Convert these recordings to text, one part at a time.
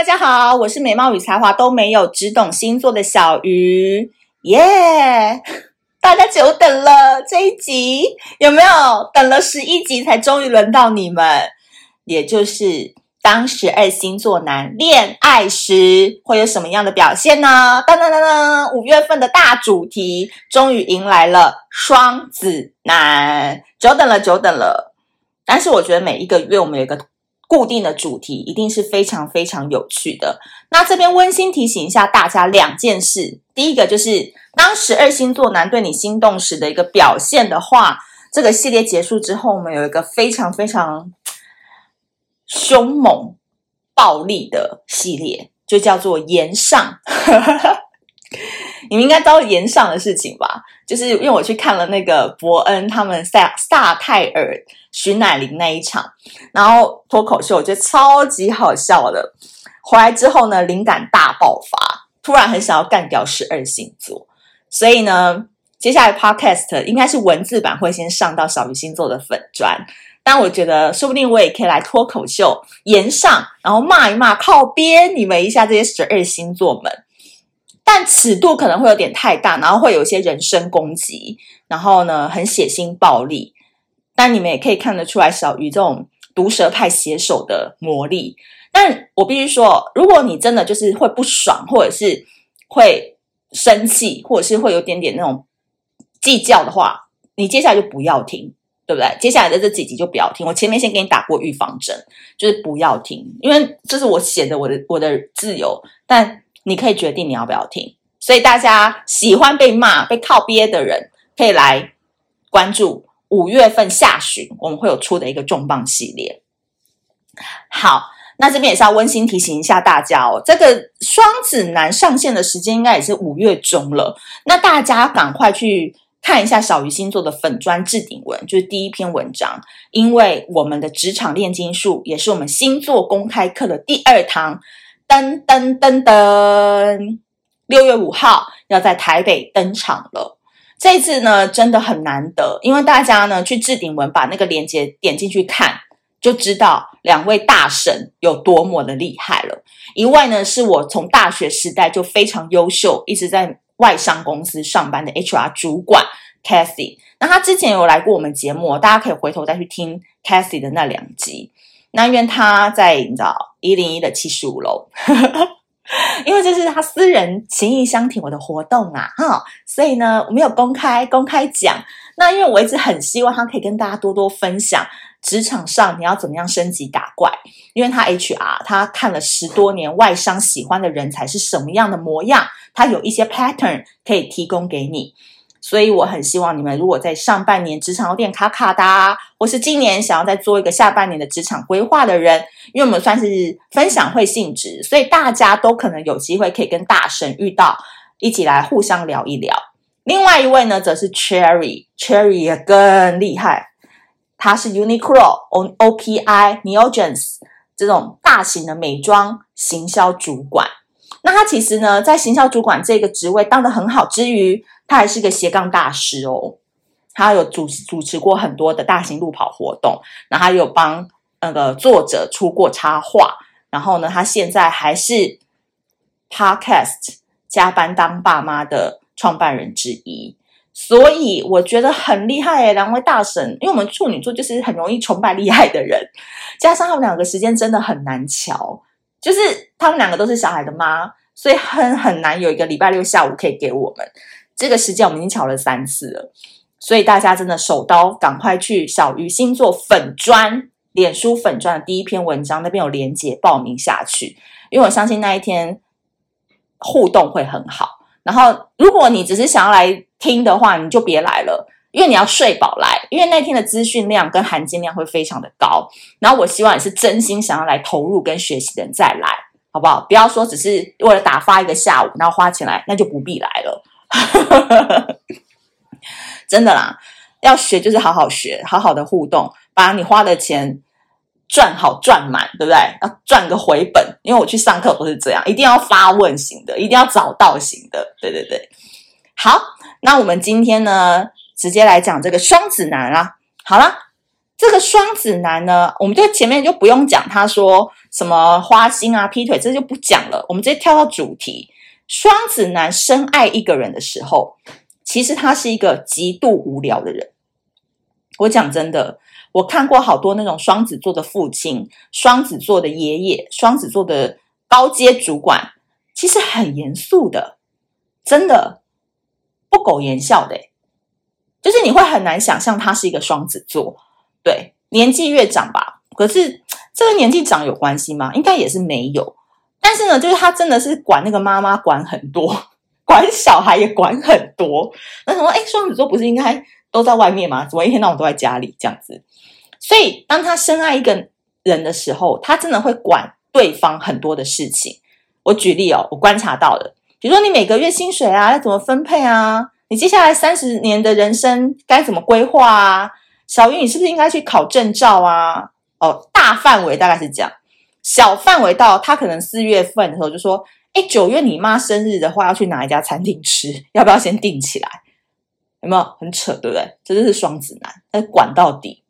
大家好，我是美貌与才华都没有，只懂星座的小鱼，耶、大家久等了，这一集有没有等了十一集才终于轮到你们？也就是当十二星座男恋爱时会有什么样的表现呢？当当当当，五月份的大主题终于迎来了双子男，久等了，久等了。但是我觉得每一个月我们有一个。固定的主题一定是非常非常有趣的。那这边温馨提醒一下大家两件事：第一个就是当十二星座男对你心动时的一个表现的话，这个系列结束之后，我们有一个非常非常凶猛、暴力的系列，就叫做炎上。你们应该知道岩上的事情吧？就是因为我去看了那个伯恩他们萨萨泰尔徐乃麟那一场，然后脱口秀，我觉得超级好笑的。回来之后呢，灵感大爆发，突然很想要干掉十二星座。所以呢，接下来 Podcast 应该是文字版会先上到小鱼星座的粉专，但我觉得说不定我也可以来脱口秀炎上，然后骂一骂靠边你们一下这些十二星座们。但尺度可能会有点太大，然后会有一些人身攻击，然后呢，很血腥暴力。但你们也可以看得出来，小鱼这种毒舌派写手的魔力。但我必须说，如果你真的就是会不爽，或者是会生气，或者是会有点点那种计较的话，你接下来就不要听，对不对？接下来的这几集就不要听。我前面先给你打过预防针，就是不要听，因为这是我写的，我的我的自由，但。你可以决定你要不要听，所以大家喜欢被骂、被靠憋的人，可以来关注五月份下旬我们会有出的一个重磅系列。好，那这边也是要温馨提醒一下大家哦，这个双子男上线的时间应该也是五月中了，那大家赶快去看一下小鱼星座的粉砖置顶文，就是第一篇文章，因为我们的职场炼金术也是我们星座公开课的第二堂。噔噔噔噔，六月五号要在台北登场了。这次呢，真的很难得，因为大家呢去置顶文把那个链接点进去看，就知道两位大神有多么的厉害了。一位呢是我从大学时代就非常优秀，一直在外商公司上班的 HR 主管 Cathy。那他之前有来过我们节目，大家可以回头再去听 Cathy 的那两集。那因为他在你知道一零一的七十五楼，因为这是他私人情谊相挺我的活动啊，哈，所以呢我没有公开公开讲。那因为我一直很希望他可以跟大家多多分享职场上你要怎么样升级打怪，因为他 HR 他看了十多年外商喜欢的人才是什么样的模样，他有一些 pattern 可以提供给你。所以我很希望你们，如果在上半年职场有点卡卡的啊，或是今年想要再做一个下半年的职场规划的人，因为我们算是分享会性质，所以大家都可能有机会可以跟大神遇到，一起来互相聊一聊。另外一位呢，则是 Cherry，Cherry 也更厉害，他是 Uniqlo、O O P I、Neogens 这种大型的美妆行销主管。那他其实呢，在行销主管这个职位当得很好之余，他还是个斜杠大师哦，他有主主持过很多的大型路跑活动，然后他有帮那个作者出过插画，然后呢，他现在还是 Podcast 加班当爸妈的创办人之一，所以我觉得很厉害诶，两位大神，因为我们处女座就是很容易崇拜厉害的人，加上他们两个时间真的很难乔，就是他们两个都是小孩的妈，所以很很难有一个礼拜六下午可以给我们。这个时间我们已经乔了三次了，所以大家真的手刀赶快去小鱼星座粉专、脸书粉专的第一篇文章那边有连接报名下去，因为我相信那一天互动会很好。然后如果你只是想要来听的话，你就别来了，因为你要睡饱来，因为那天的资讯量跟含金量会非常的高。然后我希望你是真心想要来投入跟学习的人再来，好不好？不要说只是为了打发一个下午，然后花钱来，那就不必来了。真的啦，要学就是好好学，好好的互动，把你花的钱赚好赚满，对不对？要赚个回本。因为我去上课都是这样，一定要发问型的，一定要找到型的。对对对，好，那我们今天呢，直接来讲这个双子男啦。好啦，这个双子男呢，我们就前面就不用讲，他说什么花心啊、劈腿，这就不讲了。我们直接跳到主题。双子男深爱一个人的时候，其实他是一个极度无聊的人。我讲真的，我看过好多那种双子座的父亲、双子座的爷爷、双子座的高阶主管，其实很严肃的，真的不苟言笑的，就是你会很难想象他是一个双子座。对，年纪越长吧，可是这个年纪长有关系吗？应该也是没有。但是呢，就是他真的是管那个妈妈管很多，管小孩也管很多。那什么，哎，双子座不是应该都在外面吗？怎么一天到晚都在家里这样子？所以，当他深爱一个人的时候，他真的会管对方很多的事情。我举例哦，我观察到的，比如说你每个月薪水啊要怎么分配啊？你接下来三十年的人生该怎么规划啊？小鱼，你是不是应该去考证照啊？哦，大范围大概是这样，小范围到他可能四月份的时候就说：“哎，九月你妈生日的话，要去哪一家餐厅吃？要不要先定起来？有没有很扯，对不对？这就是双子男，他管到底，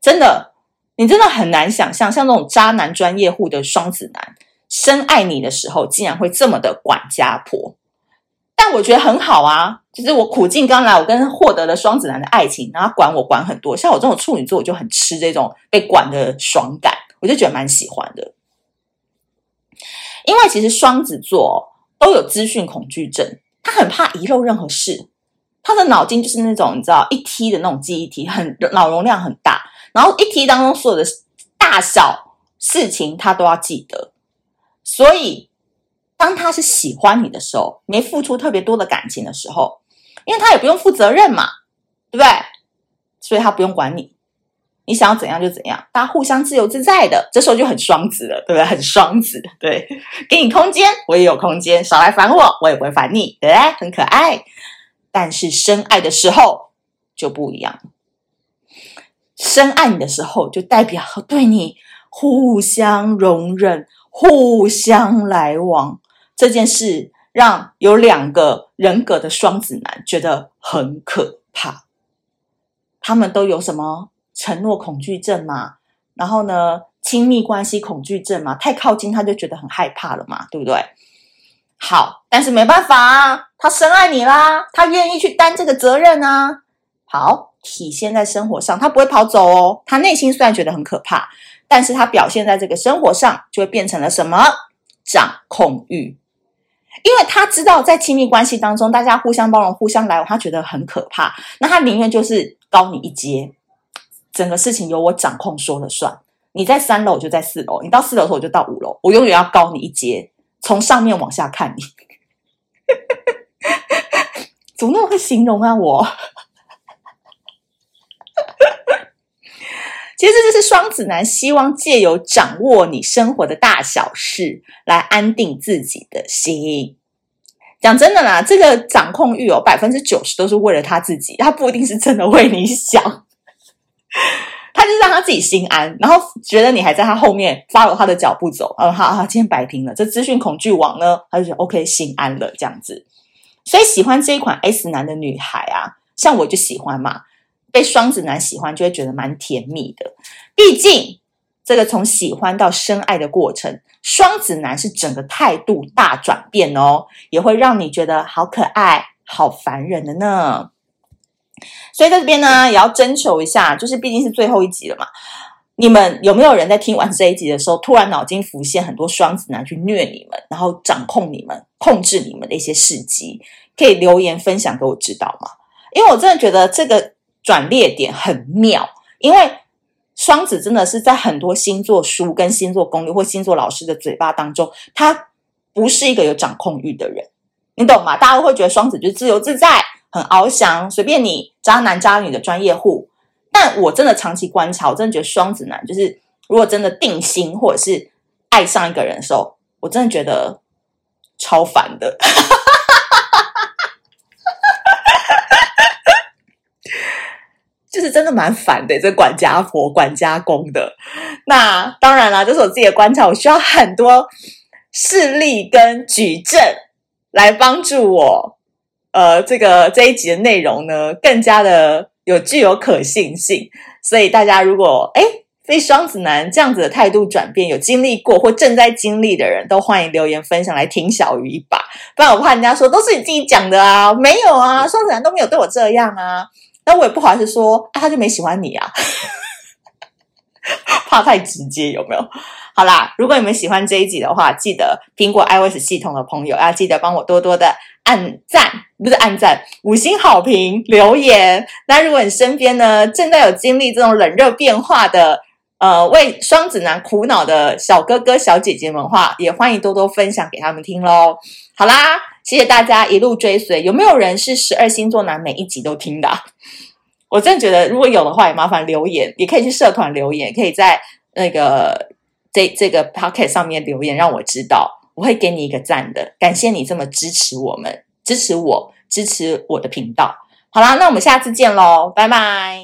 真的，你真的很难想象，像这种渣男专业户的双子男，深爱你的时候，竟然会这么的管家婆。”但我觉得很好啊，就是我苦尽甘来，我跟获得了双子男的爱情，然后管我管很多。像我这种处女座，我就很吃这种被管的爽感，我就觉得蛮喜欢的。因为其实双子座都有资讯恐惧症，他很怕遗漏任何事，他的脑筋就是那种你知道一 T 的那种记忆体，很脑容量很大，然后一 T 当中所有的大小事情他都要记得，所以。当他是喜欢你的时候，没付出特别多的感情的时候，因为他也不用负责任嘛，对不对？所以他不用管你，你想要怎样就怎样，大家互相自由自在的，这时候就很双子了，对不对？很双子，对，给你空间，我也有空间，少来烦我，我也不会烦你，对不对？很可爱。但是深爱的时候就不一样，深爱你的时候就代表对你互相容忍，互相来往。这件事让有两个人格的双子男觉得很可怕。他们都有什么承诺恐惧症嘛？然后呢，亲密关系恐惧症嘛？太靠近他就觉得很害怕了嘛？对不对？好，但是没办法啊，他深爱你啦，他愿意去担这个责任啊。好，体现在生活上，他不会跑走哦。他内心虽然觉得很可怕，但是他表现在这个生活上就会变成了什么？掌控欲。因为他知道，在亲密关系当中，大家互相包容、互相来往，他觉得很可怕。那他宁愿就是高你一阶，整个事情由我掌控说了算。你在三楼，我就在四楼；你到四楼的时候，我就到五楼。我永远要高你一阶，从上面往下看你。怎么那么会形容啊？我。其实这是双子男希望借由掌握你生活的大小事来安定自己的心。讲真的啦，这个掌控欲哦，百分之九十都是为了他自己，他不一定是真的为你想。他就是让他自己心安，然后觉得你还在他后面 follow 他的脚步走。嗯，好好，今天摆平了这资讯恐惧网呢，他就觉得 OK，心安了这样子。所以喜欢这一款 S 男的女孩啊，像我就喜欢嘛。被双子男喜欢，就会觉得蛮甜蜜的。毕竟，这个从喜欢到深爱的过程，双子男是整个态度大转变哦，也会让你觉得好可爱、好烦人的呢。所以在这边呢，也要征求一下，就是毕竟是最后一集了嘛，你们有没有人在听完这一集的时候，突然脑筋浮现很多双子男去虐你们，然后掌控你们、控制你们的一些事迹？可以留言分享给我知道吗？因为我真的觉得这个。转捩点很妙，因为双子真的是在很多星座书跟星座攻略或星座老师的嘴巴当中，他不是一个有掌控欲的人，你懂吗？大家都会觉得双子就是自由自在、很翱翔、随便你渣男渣女的专业户。但我真的长期观察，我真的觉得双子男就是，如果真的定心或者是爱上一个人的时候，我真的觉得超烦的。就是真的蛮烦的，这管家婆、管家公的。那当然啦，这是我自己的观察，我需要很多事例跟举证来帮助我。呃，这个这一集的内容呢，更加的有具有可信性。所以大家如果哎被双子男这样子的态度转变，有经历过或正在经历的人都欢迎留言分享来挺小鱼一把，不然我怕人家说都是你自己讲的啊，没有啊，双子男都没有对我这样啊，那我也不好意思说啊，他就没喜欢你啊，怕太直接有没有？好啦，如果你们喜欢这一集的话，记得苹果 iOS 系统的朋友要记得帮我多多的按赞，不是按赞，五星好评留言。那如果你身边呢正在有经历这种冷热变化的，呃，为双子男苦恼的小哥哥小姐姐们的话，也欢迎多多分享给他们听喽。好啦，谢谢大家一路追随。有没有人是十二星座男每一集都听的？我真的觉得，如果有的话，也麻烦留言，也可以去社团留言，可以在那个。这这个 podcast 上面留言，让我知道，我会给你一个赞的。感谢你这么支持我们，支持我，支持我的频道。好啦，那我们下次见喽，拜拜。